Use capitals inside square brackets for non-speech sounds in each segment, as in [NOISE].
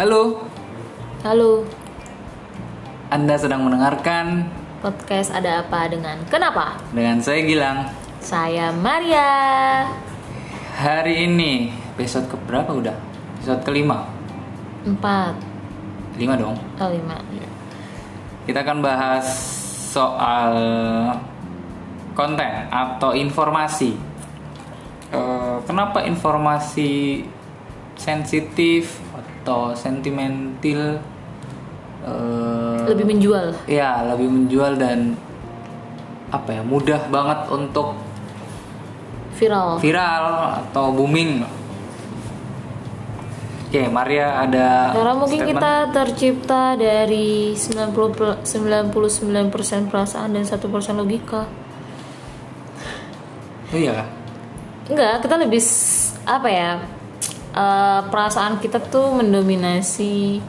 Halo, Halo, Anda sedang mendengarkan podcast ada apa dengan kenapa? dengan saya Gilang. Saya Maria. Hari ini episode keberapa udah? Episode kelima, Empat, lima dong. oh lima. Kita akan bahas soal konten atau informasi. Eh, kenapa informasi sensitif atau sentimental? eh, Lebih menjual. ya lebih menjual dan apa ya mudah banget untuk Viral. viral atau booming. Oke, Maria ada Karena mungkin statement? kita tercipta dari 90 per- 99% perasaan dan 1% logika. Oh iya? Enggak, kita lebih apa ya? Eh, perasaan kita tuh mendominasi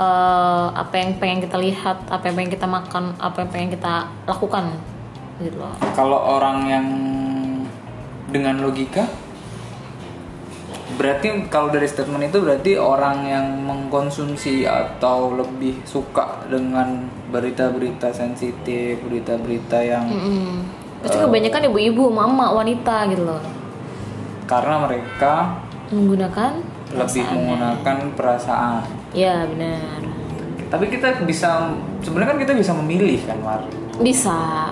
eh, apa yang pengen kita lihat, apa yang pengen kita makan, apa yang pengen kita lakukan gitu loh. Kalau orang yang dengan logika berarti kalau dari statement itu berarti orang yang mengkonsumsi atau lebih suka dengan berita-berita sensitif, berita-berita yang Mm-mm. Pasti kebanyakan ibu-ibu, mama, wanita gitu loh karena mereka menggunakan lebih menggunakan perasaan. ya benar. Tapi kita bisa sebenarnya kan kita bisa memilih kan, Mar. bisa.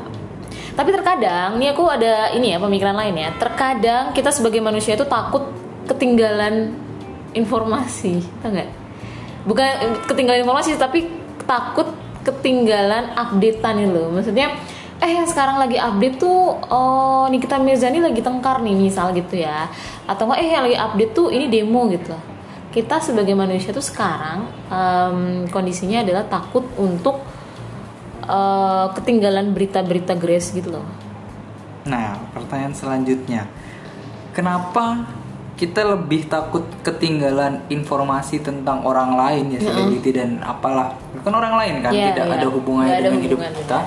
Tapi terkadang ini aku ada ini ya pemikiran lain ya. Terkadang kita sebagai manusia itu takut ketinggalan informasi tau nggak? Bukan eh, ketinggalan informasi tapi takut ketinggalan updatean itu loh. Maksudnya eh yang sekarang lagi update tuh oh Nikita Mirzani lagi tengkar nih misal gitu ya atau enggak eh yang lagi update tuh ini demo gitu loh kita sebagai manusia tuh sekarang em, kondisinya adalah takut untuk eh, ketinggalan berita-berita grace gitu loh. Nah, pertanyaan selanjutnya. Kenapa kita lebih takut ketinggalan informasi tentang orang lain ya selebriti dan apalah kan orang lain kan Iya, tidak iya. ada hubungannya ada dengan hidup hubungan, kita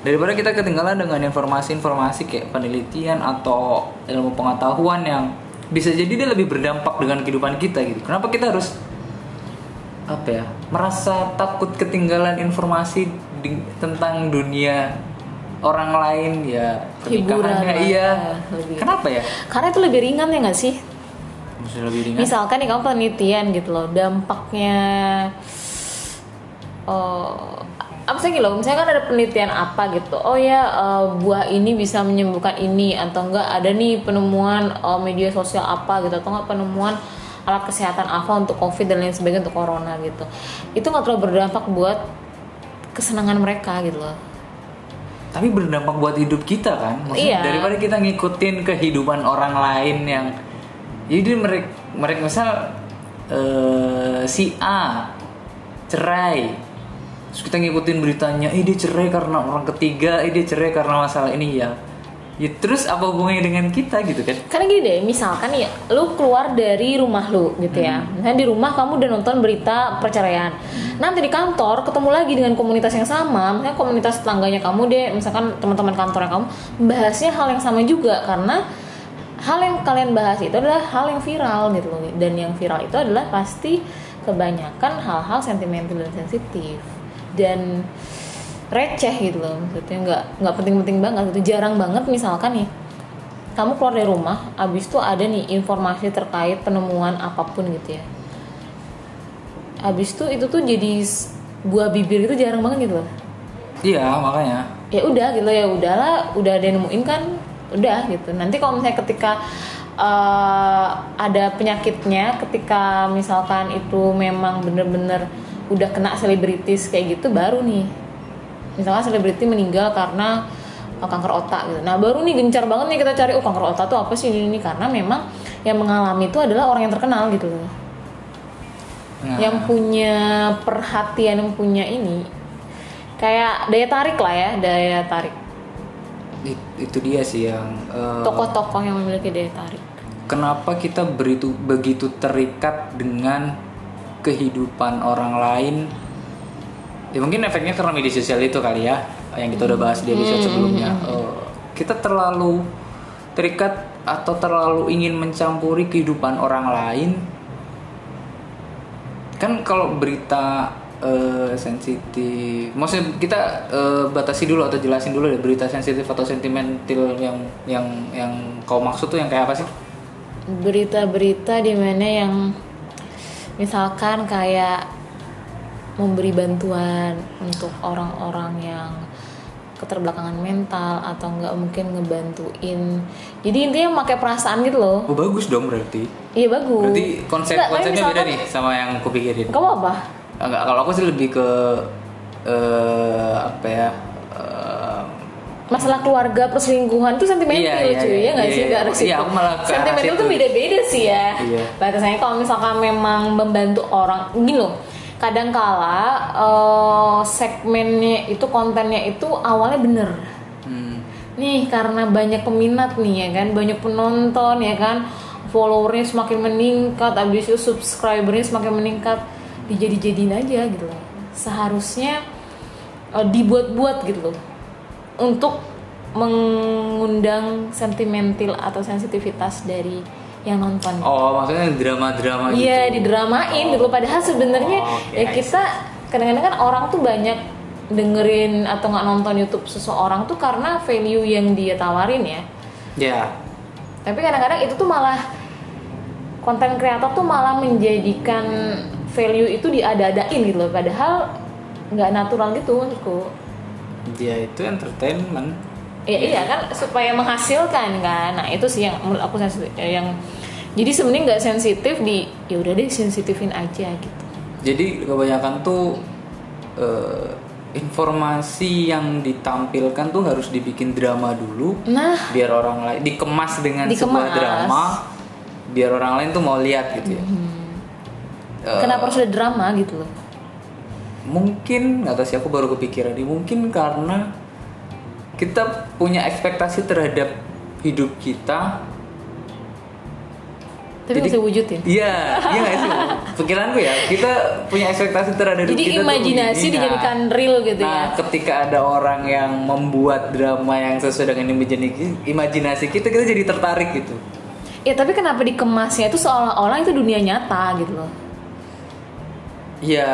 daripada kita ketinggalan dengan informasi-informasi kayak penelitian atau ilmu pengetahuan yang bisa jadi dia lebih berdampak dengan kehidupan kita gitu. Kenapa kita harus apa ya merasa takut ketinggalan informasi di- tentang dunia orang lain? Ya pernikahannya Hiburan iya. Ya, lebih. kenapa ya? Karena itu lebih ringan ya nggak sih? Bisa lebih ringan. Misalkan nih kamu penelitian gitu loh, dampaknya oh apa sih gitu loh, misalnya kan ada penelitian apa gitu, oh ya eh, buah ini bisa menyembuhkan ini atau enggak? Ada nih penemuan eh, media sosial apa gitu? Atau enggak penemuan alat kesehatan apa untuk covid dan lain sebagainya untuk corona gitu, itu nggak terlalu berdampak buat kesenangan mereka gitu loh. tapi berdampak buat hidup kita kan? Maksudnya Iya. daripada kita ngikutin kehidupan orang lain yang jadi mereka mereka misal eh, si A cerai terus kita ngikutin beritanya eh dia cerai karena orang ketiga eh dia cerai karena masalah ini ya ya terus apa hubungannya dengan kita gitu kan Karena gini deh, misalkan ya, lu keluar dari rumah lu gitu ya. Misalnya di rumah kamu udah nonton berita perceraian. Nanti di kantor ketemu lagi dengan komunitas yang sama, misalnya komunitas tetangganya kamu deh, misalkan teman-teman kantornya kamu, bahasnya hal yang sama juga karena hal yang kalian bahas itu adalah hal yang viral gitu loh. Dan yang viral itu adalah pasti kebanyakan hal-hal sentimental dan sensitif. Dan receh gitu loh maksudnya nggak nggak penting-penting banget gitu. Jarang banget misalkan nih kamu keluar dari rumah abis itu ada nih informasi terkait penemuan apa pun gitu ya. Abis itu itu tuh jadi buah bibir itu jarang banget gitu loh. Iya makanya. Ya udah gitu ya udahlah udah ada yang nemuin kan udah gitu. Nanti kalau misalnya ketika eh, ada penyakitnya ketika misalkan itu memang bener-bener udah kena selebritis kayak gitu baru nih. Misalkan selebriti meninggal karena eh, kanker otak gitu. Nah baru nih gencar banget nih kita cari oh kanker otak tuh apa sih ini, ini? Karena memang yang mengalami itu adalah orang yang terkenal gitu loh. Nah, yang punya perhatian yang punya ini kayak daya tarik lah ya daya tarik. It- itu dia sih yang eh, tokoh-tokoh yang memiliki daya tarik. kenapa kita begitu terikat dengan kehidupan orang lain. Ya mungkin efeknya karena media sosial itu kali ya yang kita udah bahas di episode sebelumnya. Eh, kita terlalu terikat atau terlalu ingin mencampuri kehidupan orang lain. Kan kalau berita eh, sensitif maksudnya kita eh, batasi dulu atau jelasin dulu deh berita sensitif atau sentimental yang yang yang kau maksud tuh yang kayak apa sih? Berita-berita di mana yang misalkan kayak memberi bantuan untuk orang-orang yang keterbelakangan mental atau nggak mungkin ngebantuin. Jadi intinya pakai perasaan gitu loh. Oh bagus dong berarti. Iya bagus. Berarti konsep Nggak, konsepnya beda nih sama yang aku pikirin. Kamu apa Enggak, kalau aku sih lebih ke eh apa ya masalah keluarga perselingkuhan itu sentimental Iya, iya, cuy iya, ya nggak iya, sih? iya. nggak harus Iya, aku malah sentimental tuh beda-beda sih ya. Iya. batasannya kalau misalkan memang membantu orang gini loh kadang kala eh, segmennya itu kontennya itu awalnya bener. Hmm, nih karena banyak peminat nih ya kan? Banyak penonton ya kan? Followernya semakin meningkat abis itu subscribernya semakin meningkat. Dijadi-jadiin aja gitu loh. Seharusnya eh, dibuat-buat gitu loh untuk mengundang sentimental atau sensitivitas dari yang nonton oh maksudnya drama-drama gitu Iya didramain gitu loh. padahal sebenarnya Oh, oke, ya kita kadang-kadang kan orang tuh banyak dengerin atau nggak nonton YouTube seseorang tuh karena value yang dia tawarin ya. ya Tapi kadang-kadang itu tuh malah konten kreator tuh malah menjadikan value itu diada-adain gitu loh. Padahal nggak natural gitu menurutku. Dia itu entertainment Ya iya kan supaya menghasilkan kan. Nah itu sih yang menurut aku sensitif yang jadi sebenarnya nggak sensitif di ya udah deh sensitifin aja gitu. jadi kebanyakan tuh eh, informasi yang ditampilkan tuh harus dibikin drama dulu Nah biar orang lain dikemas dengan sebuah Dikemas. drama biar orang lain tuh mau lihat gitu ya Eh, kenapa harus ada drama gitu loh? Mungkin nggak tahu sih aku baru kepikiran ini mungkin karena kita punya ekspektasi terhadap hidup kita Tapi Jadi- bisa wujudin. iya iya nggak sih pikiranku ya kita punya ekspektasi terhadap hidup Jadi kita tuh imajinasi begini. dijadikan real gitu nah, ya. ketika ada orang yang membuat drama yang sesuai dengan imajinasi imajinasi kita kita jadi tertarik gitu Ya tapi kenapa dikemasnya itu seolah-olah itu dunia nyata gitu loh. Ya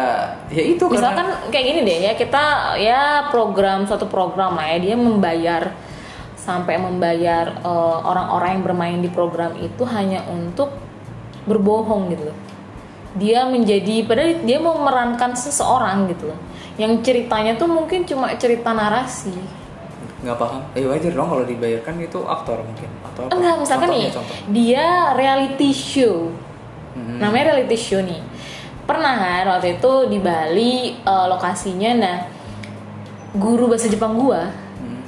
ya itu karena Misalkan kayak gini deh ya kita ya program suatu program lah ya dia membayar sampai membayar eh, orang-orang yang bermain di program itu hanya untuk berbohong gitu loh. Dia menjadi padahal dia mau memerankan seseorang gitu loh. Yang ceritanya tuh mungkin cuma cerita narasi. nggak paham eh wajar dong kalau dibayarkan itu aktor mungkin atau apa Enggak, misalkan Contohnya, nih, contoh. dia reality show. Mhm. Namanya reality show nih. Pernah kan waktu itu di Bali eh, lokasinya nah guru bahasa Jepang gua Hmm.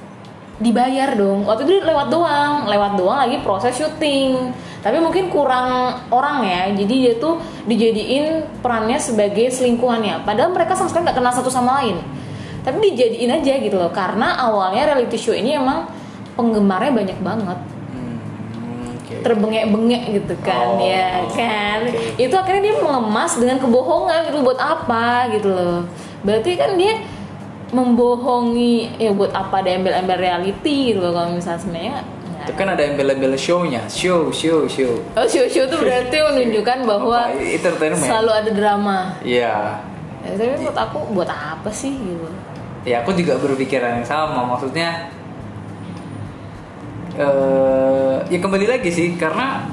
dibayar dong. Waktu itu lewat doang, lewat doang lagi proses syuting. Tapi mungkin kurang orang ya, jadi dia tuh dijadiin perannya sebagai selingkuhannya. Padahal mereka sama sekali nggak kenal satu sama lain. Tapi dijadiin aja gitu loh, karena awalnya reality show ini emang penggemarnya banyak banget. Terbengek-bengek gitu kan Oh, ya kan? Oke. itu akhirnya dia mengemas dengan kebohongan gitu buat apa? gitu loh. Berarti kan dia membohongi ya buat apa ada embel-embel reality gitu loh kalau misalnya sebenarnya. Itu kan ada embel-embel show-nya. Show show show. Oh show-show itu berarti [LAUGHS] menunjukkan bahwa selalu ada drama. iya. Ya, tapi menurut aku buat apa sih? gitu? ya aku juga berpikiran yang sama. Maksudnya eh ya kembali lagi sih karena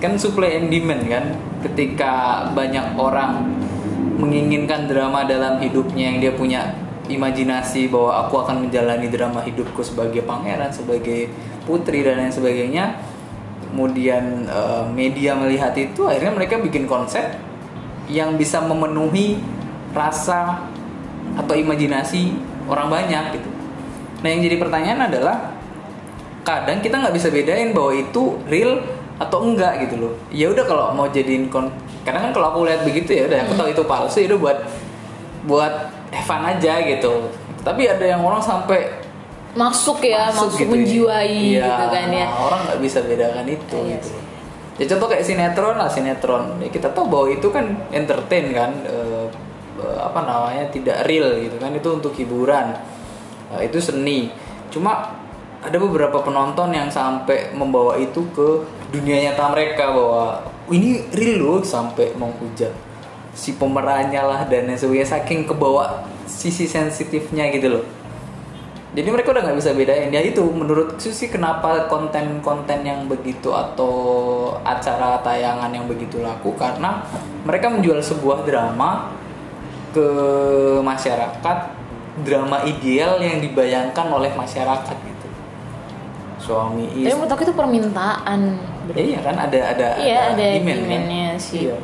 kan supply and demand kan ketika banyak orang menginginkan drama dalam hidupnya yang dia punya imajinasi bahwa aku akan menjalani drama hidupku sebagai pangeran sebagai putri dan lain sebagainya kemudian eh, media melihat itu akhirnya mereka bikin konsep yang bisa memenuhi rasa atau imajinasi orang banyak gitu. Nah yang jadi pertanyaan adalah kadang kita nggak bisa bedain bahwa itu real atau enggak gitu loh. Ya udah kalau mau jadiin kon, kadang kan kalau aku lihat begitu ya udah aku tahu itu palsu itu buat buat have fun aja gitu. Tapi ada yang orang sampai Masuk ya, masuk, gitu ya. menjiwai Iya, gitu kan ya. Orang nggak bisa bedakan itu Iya gitu. sih. Ya contoh kayak sinetron lah sinetron. Ya, kita tahu bahwa itu kan entertain kan, eh, apa namanya tidak real gitu kan itu untuk hiburan, Eh, itu seni. Cuma ada beberapa penonton yang sampai membawa itu ke dunia nyata mereka bahwa "Oh, ini real loh sampai menghujat. si pemerannya lah dan sebagainya saking kebawa sisi sensitifnya gitu loh. Jadi mereka udah nggak bisa bedain. Ya itu menurut Susi kenapa konten-konten yang begitu atau acara tayangan yang begitu laku? Karena mereka menjual sebuah drama ke masyarakat drama ideal yang dibayangkan oleh masyarakat suami Tapi istri menurut aku itu permintaan. Ya, iya kan ada ada Iya ada demand, kan? demand-nya sih. Iya.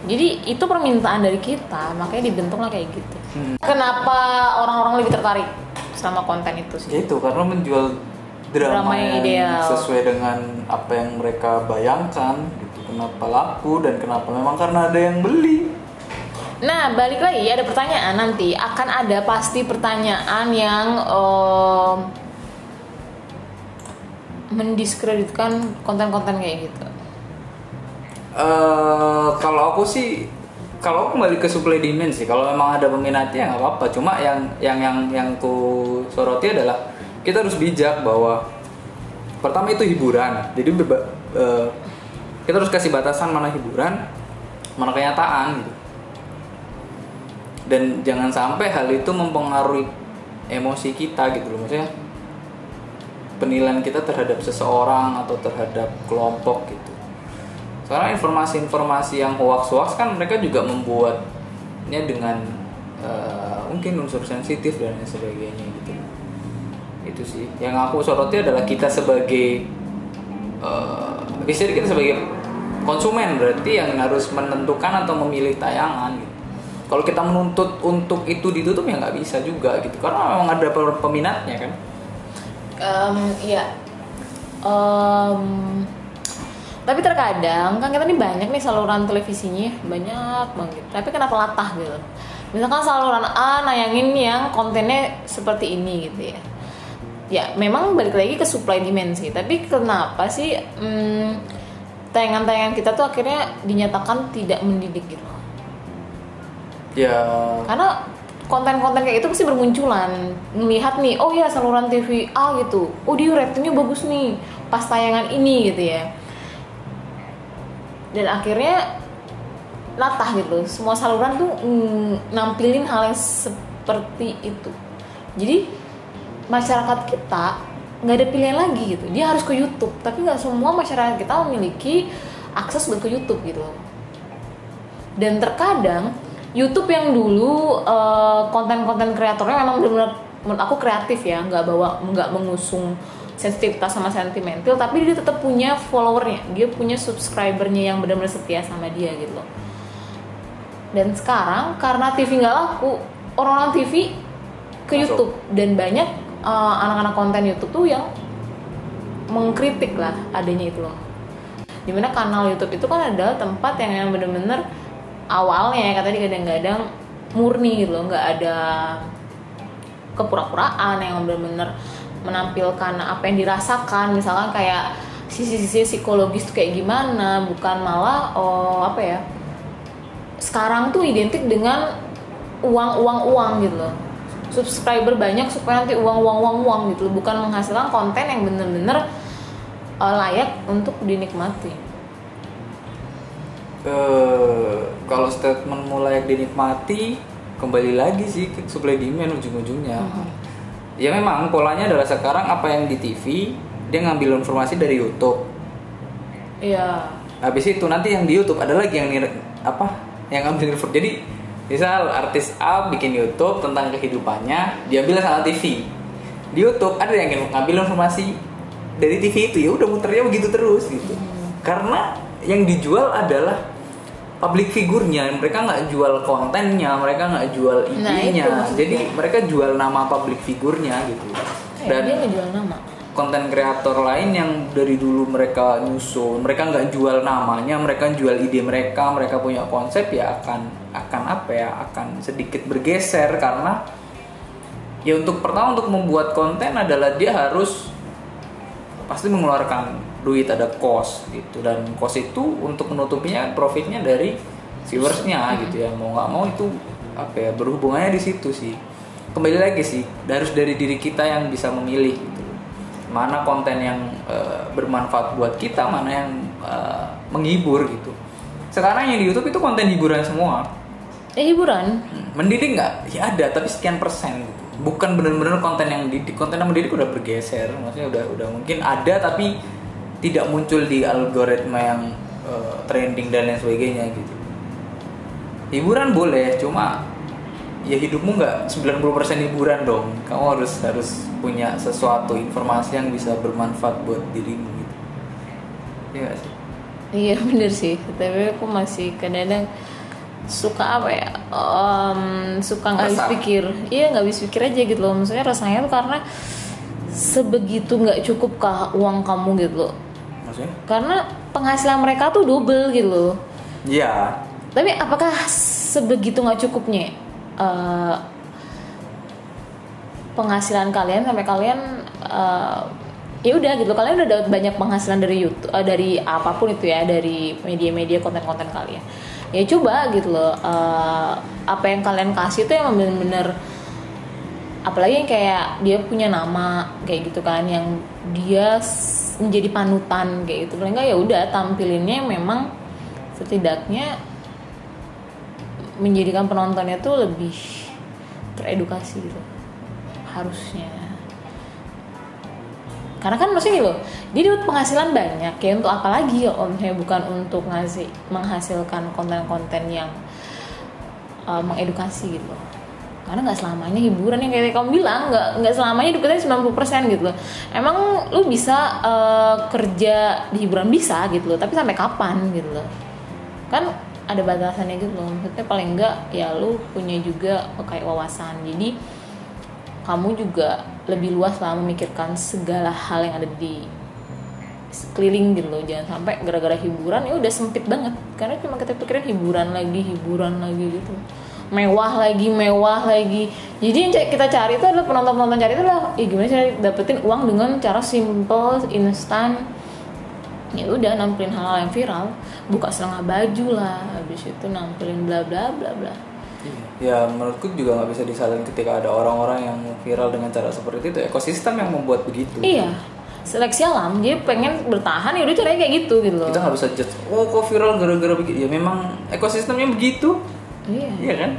Jadi itu permintaan dari kita, makanya dibentuklah kayak gitu. Hmm. Kenapa orang-orang lebih tertarik sama konten itu Ya sih? itu karena menjual drama, Drama yang ideal. sesuai dengan apa yang mereka bayangkan gitu. Kenapa laku dan kenapa memang karena ada yang beli. Nah, balik lagi ada pertanyaan nanti akan ada pasti pertanyaan yang em, mendiskreditkan konten-konten kayak gitu. eh kalau aku sih kalau kembali ke supply demand sih. Kalau memang ada peminatnya nggak apa-apa. Cuma yang yang yang yang ku soroti adalah kita harus bijak bahwa pertama itu hiburan. Jadi eh, kita harus kasih batasan mana hiburan mana kenyataan gitu. Dan jangan sampai hal itu mempengaruhi emosi kita gitu loh. Maksudnya penilaian kita terhadap seseorang atau terhadap kelompok gitu karena informasi-informasi yang hoax-hoax kan mereka juga membuatnya dengan eh, mungkin unsur sensitif dan sebagainya gitu. Itu sih. Yang aku soroti adalah kita sebagai eh bisa kita sebagai konsumen berarti yang harus menentukan atau memilih tayangan gitu. Kalau kita menuntut untuk itu ditutup ya nggak bisa juga gitu. Karena memang ada peminatnya kan. Em, iya. Em, tapi terkadang kan kita ini banyak nih saluran televisinya banyak banget. Tapi kenapa latah gitu? Misalkan saluran A nayangin yang kontennya seperti ini gitu ya. Ya memang balik lagi ke supply demand sih. Tapi kenapa sih mm, tayangan-tayangan kita tuh akhirnya dinyatakan tidak mendidik gitu? Ya karena konten-konten kayak itu pasti bermunculan. Melihat nih oh ya saluran TV A gitu. Oh dia ratingnya bagus nih pas tayangan ini gitu ya. Dan akhirnya latah gitu. Semua saluran tuh mm, nampilin hal yang seperti itu. Jadi masyarakat kita nggak ada pilihan lagi gitu. Dia harus ke YouTube tapi nggak semua masyarakat kita memiliki akses buat ke YouTube gitu. Dan terkadang YouTube yang dulu eh, konten-konten kreatornya memang benar-benar menurut aku kreatif ya nggak bawa nggak mengusung sensitivitas sama sentimental tapi dia tetap punya followernya dia punya subscribernya yang benar-benar setia sama dia gitu loh. Dan sekarang karena TV nggak laku orang-orang TV ke Masuk. YouTube. Dan banyak eh, anak-anak konten YouTube tuh yang mengkritik lah adanya itu loh. Di mana kanal YouTube itu kan adalah tempat yang yang bener-bener awalnya ya kata dia kadang-kadang murni gitu loh nggak ada kepura-puraan yang bener-bener menampilkan apa yang dirasakan. Misalkan kayak sisi-sisi psikologis tuh kayak gimana bukan malah oh apa ya sekarang tuh identik dengan uang uang uang gitu loh. Subscriber banyak supaya nanti uang uang uang uang gitu loh. Bukan menghasilkan konten yang bener-bener uh, layak untuk dinikmati eh kalau statement mulai dinikmati kembali lagi sih ke supply demand ujung-ujungnya. Ya memang polanya adalah sekarang apa yang di TV dia ngambil informasi dari YouTube. Iya. Habis itu nanti yang di YouTube ada lagi yang nir- apa yang ngambil info jadi misal artis A bikin YouTube tentang kehidupannya diambil sama TV di YouTube ada yang ngambil informasi dari TV itu ya udah muternya begitu terus gitu. Karena yang dijual adalah public figurnya mereka nggak jual kontennya mereka nggak jual Nah, itu maksudnya. jadi mereka jual nama public figurnya gitu. Dan dia ngejual nama. konten kreator lain yang dari dulu mereka nyusul mereka nggak jual namanya mereka jual ide mereka mereka punya konsep ya akan akan apa ya akan sedikit bergeser karena ya untuk pertama untuk membuat konten adalah dia harus pasti mengeluarkan duit ada cost gitu. Dan cost itu untuk menutupinya kan profitnya dari viewersnya gitu ya. Mau nggak mau itu apa ya berhubungannya di situ sih. Kembali lagi sih harus dari diri kita yang bisa memilih gitu. Mana konten yang eh, bermanfaat buat kita mana yang eh, menghibur gitu. Sekarang yang di YouTube itu konten hiburan semua. Eh hiburan? Hmm, mendidik nggak? Ya ada tapi sekian persen gitu. bukan benar-benar konten yang mendidik konten yang mendidik udah bergeser maksudnya udah udah mungkin ada tapi tidak muncul di algoritma yang eh, trending dan lain sebagainya gitu. Hiburan boleh cuma ya hidupmu nggak 90% hiburan dong. Kamu harus harus punya sesuatu informasi yang bisa bermanfaat buat dirimu gitu. Iya nggak sih? Iya [LAUGHS] bener sih, tapi aku masih kadang-kadang suka apa ya, em, suka nggak habis pikir, iya nggak habis pikir aja gitu loh. Maksudnya rasanya tuh karena sebegitu nggak cukup kah uang kamu gitu loh. Maksudnya? Karena penghasilan mereka tuh double gitu. Loh. ya Tapi apakah sebegitu nggak cukupnya eh, penghasilan kalian sampai kalian eh, ya udah gitu. Kalian udah dapat banyak penghasilan dari YouTube eh, dari apa pun itu ya dari media-media konten-konten kalian. Ya coba gitu loh eh, apa yang kalian kasih itu yang bener-bener apalagi yang kayak dia punya nama kayak gitu kan yang dia menjadi panutan kayak gitu. Paling enggak ya udah tampilinnya memang setidaknya menjadikan penontonnya tuh lebih teredukasi gitu harusnya. Karena kan maksudnya gitu dia dapat penghasilan banyak ya untuk apa lagi ya om? Ya bukan untuk ngasih menghasilkan konten-konten yang uh, mengedukasi gitu karena nggak selamanya hiburan yang kayak kamu bilang nggak nggak selamanya kita 90% gitu loh. Emang lu bisa uh, kerja di hiburan bisa gitu loh tapi sampai kapan gitu loh? Kan ada batasannya gitu loh. Maksudnya paling enggak ya lu punya juga kayak wawasan. Jadi kamu juga lebih luas lah memikirkan segala hal yang ada di sekeliling gitu loh. Jangan sampai gara-gara hiburan ya udah sempit banget. Karena cuma kita pikirin hiburan lagi hiburan lagi gitu mewah lagi mewah lagi jadi yang kita cari itu adalah penonton-penonton cari itu adalah ya gimana sih dapetin uang dengan cara simple instan ya udah nampilin hal-hal yang viral buka setengah baju lah habis itu nampilin bla bla bla bla Ya menurutku juga nggak bisa disalahin ketika ada orang-orang yang viral dengan cara seperti itu. Ekosistem yang membuat begitu. iya seleksi alam dia pengen bertahan ya udah caranya kayak gitu gitu loh Kita nggak bisa judge. Oh kok viral gara-gara begitu? Ya memang ekosistemnya begitu. Iya Iya kan?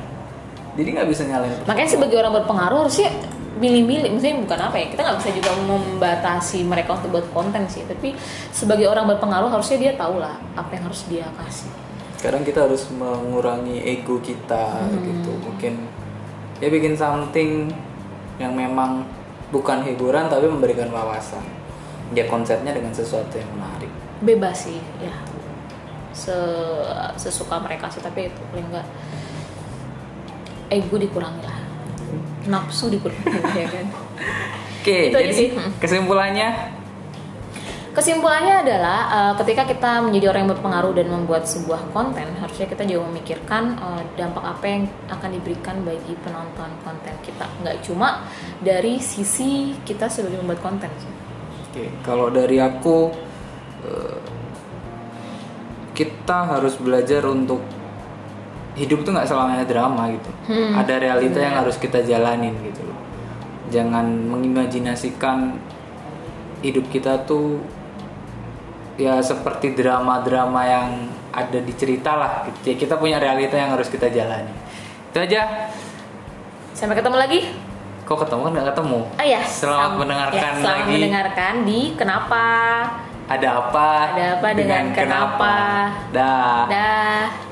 Jadi nggak bisa nyalain. makanya sebagai orang berpengaruh harusnya milih-milih maksudnya bukan apa ya kita nggak bisa juga membatasi mereka untuk buat konten sih tapi sebagai orang berpengaruh harusnya dia tahu lah apa yang harus dia kasih Kadang kita harus mengurangi ego kita gitu. Mungkin ya bikin something yang memang bukan hiburan tapi memberikan wawasan. Ya konsepnya dengan sesuatu yang menarik. bebas sih ya Se- sesuka mereka sih tapi itu paling enggak ego dikurangi lah nafsu dikurangi ya kan [LAUGHS] Oke, Itu aja jadi sih. Kesimpulannya Kesimpulannya adalah uh, ketika kita menjadi orang yang berpengaruh dan membuat sebuah konten, harusnya kita juga memikirkan uh, dampak apa yang akan diberikan bagi penonton konten kita. Nggak cuma dari sisi kita sebagai membuat konten. sih. Oke, kalau dari aku eh, kita harus belajar untuk hidup tuh nggak selamanya drama gitu. Hmm, Ada realita yang harus kita jalanin gitu loh. Jangan mengimajinasikan hidup kita tuh ya seperti drama-drama yang ada di cerita lah. Gitu. Ya, Kita punya realita yang harus kita jalani. Itu aja. Sampai ketemu lagi. Kok ketemu kan nggak ketemu? Ah ya, Selamat sam- mendengarkan ya, selamat lagi. mendengarkan di Kenapa. Ada apa? Ada apa dengan, dengan kenapa? kenapa? Dah. Dah.